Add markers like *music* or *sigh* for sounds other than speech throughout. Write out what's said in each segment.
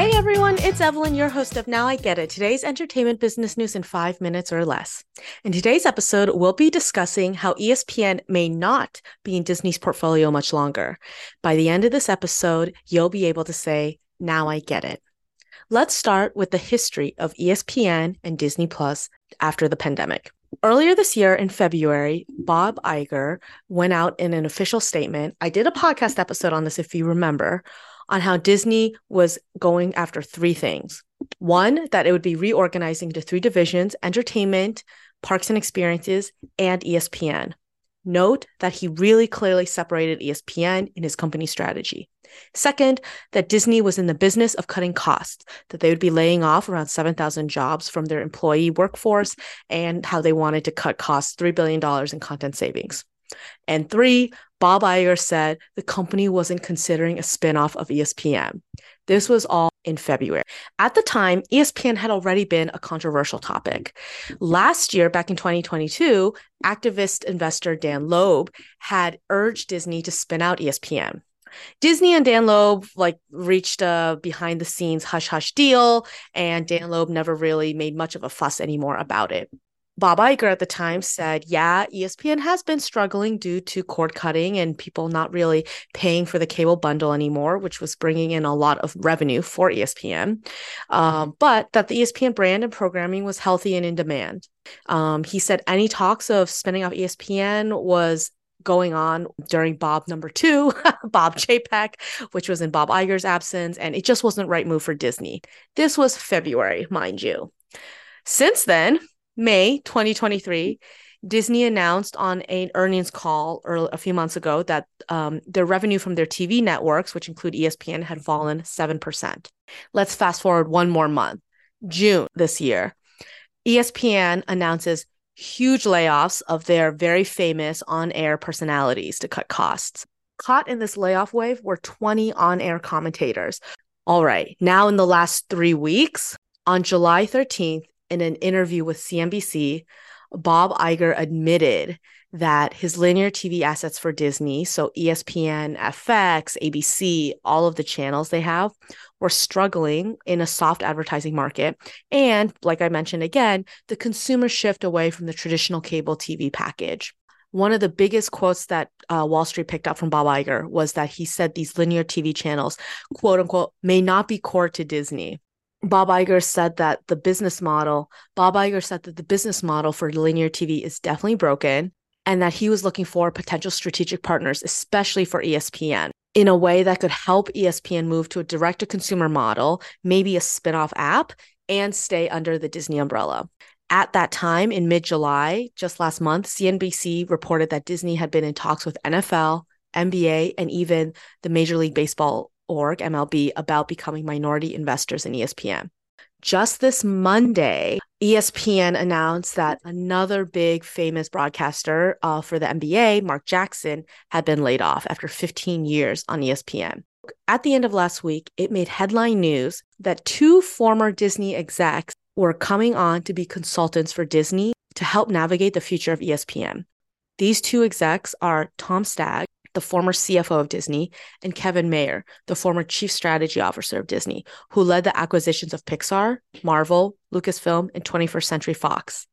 Hey everyone, it's Evelyn, your host of Now I Get It, today's entertainment business news in five minutes or less. In today's episode, we'll be discussing how ESPN may not be in Disney's portfolio much longer. By the end of this episode, you'll be able to say, Now I Get It. Let's start with the history of ESPN and Disney Plus after the pandemic. Earlier this year in February, Bob Iger went out in an official statement. I did a podcast episode on this, if you remember, on how Disney was going after three things. One, that it would be reorganizing into three divisions entertainment, parks and experiences, and ESPN. Note that he really clearly separated ESPN in his company strategy. Second, that Disney was in the business of cutting costs, that they would be laying off around 7,000 jobs from their employee workforce, and how they wanted to cut costs $3 billion in content savings. And three, Bob Iger said the company wasn't considering a spinoff of ESPN. This was all in February. At the time, ESPN had already been a controversial topic. Last year, back in 2022, activist investor Dan Loeb had urged Disney to spin out ESPN. Disney and Dan Loeb like reached a behind the scenes hush hush deal, and Dan Loeb never really made much of a fuss anymore about it. Bob Iger at the time said, yeah, ESPN has been struggling due to cord cutting and people not really paying for the cable bundle anymore, which was bringing in a lot of revenue for ESPN. Um, but that the ESPN brand and programming was healthy and in demand. Um, he said any talks of spinning off ESPN was going on during Bob number two, *laughs* Bob Chapek, which was in Bob Iger's absence, and it just wasn't right move for Disney. This was February, mind you. Since then, May 2023, Disney announced on an earnings call a few months ago that um, their revenue from their TV networks, which include ESPN, had fallen 7%. Let's fast forward one more month. June this year, ESPN announces huge layoffs of their very famous on air personalities to cut costs. Caught in this layoff wave were 20 on air commentators. All right, now in the last three weeks, on July 13th, in an interview with CNBC, Bob Iger admitted that his linear TV assets for Disney, so ESPN, FX, ABC, all of the channels they have, were struggling in a soft advertising market. And like I mentioned again, the consumer shift away from the traditional cable TV package. One of the biggest quotes that uh, Wall Street picked up from Bob Iger was that he said these linear TV channels, quote unquote, may not be core to Disney. Bob Iger said that the business model, Bob Iger said that the business model for linear TV is definitely broken and that he was looking for potential strategic partners, especially for ESPN, in a way that could help ESPN move to a direct to consumer model, maybe a spin off app, and stay under the Disney umbrella. At that time, in mid July, just last month, CNBC reported that Disney had been in talks with NFL, NBA, and even the Major League Baseball org, MLB, about becoming minority investors in ESPN. Just this Monday, ESPN announced that another big famous broadcaster uh, for the NBA, Mark Jackson, had been laid off after 15 years on ESPN. At the end of last week, it made headline news that two former Disney execs were coming on to be consultants for Disney to help navigate the future of ESPN. These two execs are Tom Staggs, the former CFO of Disney, and Kevin Mayer, the former chief strategy officer of Disney, who led the acquisitions of Pixar, Marvel, Lucasfilm, and 21st Century Fox.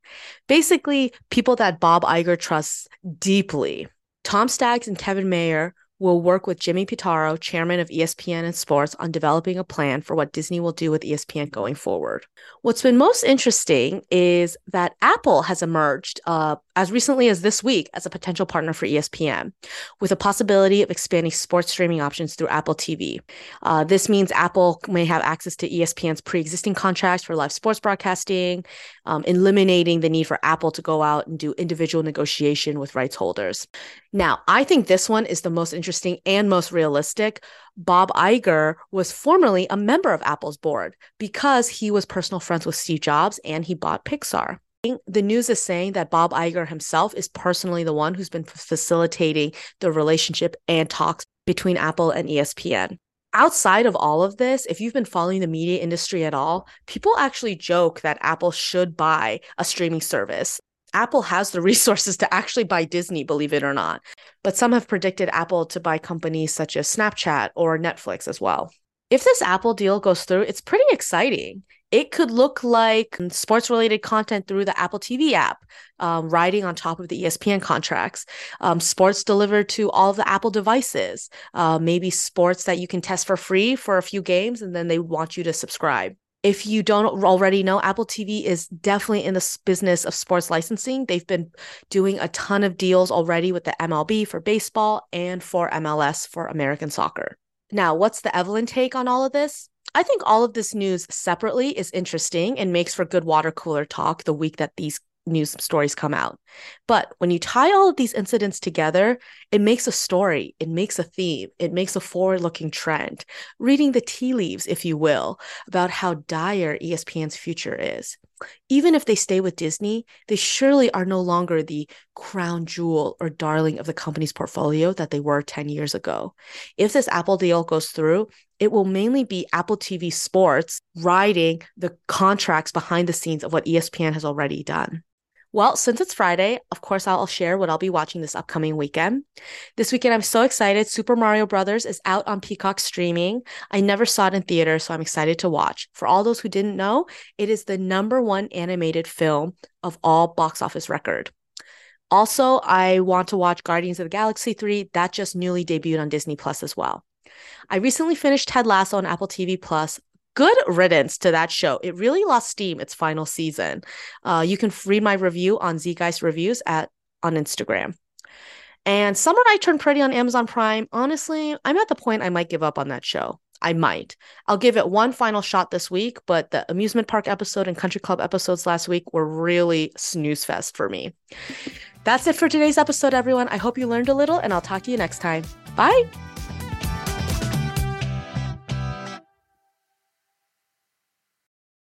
Basically, people that Bob Iger trusts deeply. Tom Staggs and Kevin Mayer will work with Jimmy Pitaro, chairman of ESPN and Sports, on developing a plan for what Disney will do with ESPN going forward. What's been most interesting is that Apple has emerged uh, as recently as this week as a potential partner for ESPN, with a possibility of expanding sports streaming options through Apple TV. Uh, this means Apple may have access to ESPN's pre existing contracts for live sports broadcasting, um, eliminating the need for Apple to go out and do individual negotiation with rights holders. Now, I think this one is the most interesting and most realistic. Bob Iger was formerly a member of Apple's board because he was personal friends with Steve Jobs and he bought Pixar the news is saying that Bob Iger himself is personally the one who's been facilitating the relationship and talks between Apple and ESPN. Outside of all of this, if you've been following the media industry at all, people actually joke that Apple should buy a streaming service. Apple has the *laughs* resources to actually buy Disney, believe it or not. But some have predicted Apple to buy companies such as Snapchat or Netflix as well. If this Apple deal goes through, it's pretty exciting. It could look like sports related content through the Apple TV app, um, riding on top of the ESPN contracts, um, sports delivered to all the Apple devices, uh, maybe sports that you can test for free for a few games and then they want you to subscribe. If you don't already know, Apple TV is definitely in the business of sports licensing. They've been doing a ton of deals already with the MLB for baseball and for MLS for American soccer. Now, what's the Evelyn take on all of this? I think all of this news separately is interesting and makes for good water cooler talk the week that these news stories come out. But when you tie all of these incidents together, it makes a story, it makes a theme, it makes a forward looking trend, reading the tea leaves, if you will, about how dire ESPN's future is. Even if they stay with Disney, they surely are no longer the crown jewel or darling of the company's portfolio that they were 10 years ago. If this Apple deal goes through, it will mainly be Apple TV Sports riding the contracts behind the scenes of what ESPN has already done. Well, since it's Friday, of course, I'll share what I'll be watching this upcoming weekend. This weekend, I'm so excited. Super Mario Brothers is out on Peacock streaming. I never saw it in theater, so I'm excited to watch. For all those who didn't know, it is the number one animated film of all box office record. Also, I want to watch Guardians of the Galaxy 3. That just newly debuted on Disney Plus as well. I recently finished Ted Lasso on Apple TV Plus good riddance to that show. It really lost steam its final season. Uh, you can read my review on Zgeist Reviews at on Instagram. And Summer I Turned Pretty on Amazon Prime. Honestly, I'm at the point I might give up on that show. I might. I'll give it one final shot this week, but the amusement park episode and country club episodes last week were really snooze fest for me. That's it for today's episode, everyone. I hope you learned a little, and I'll talk to you next time. Bye.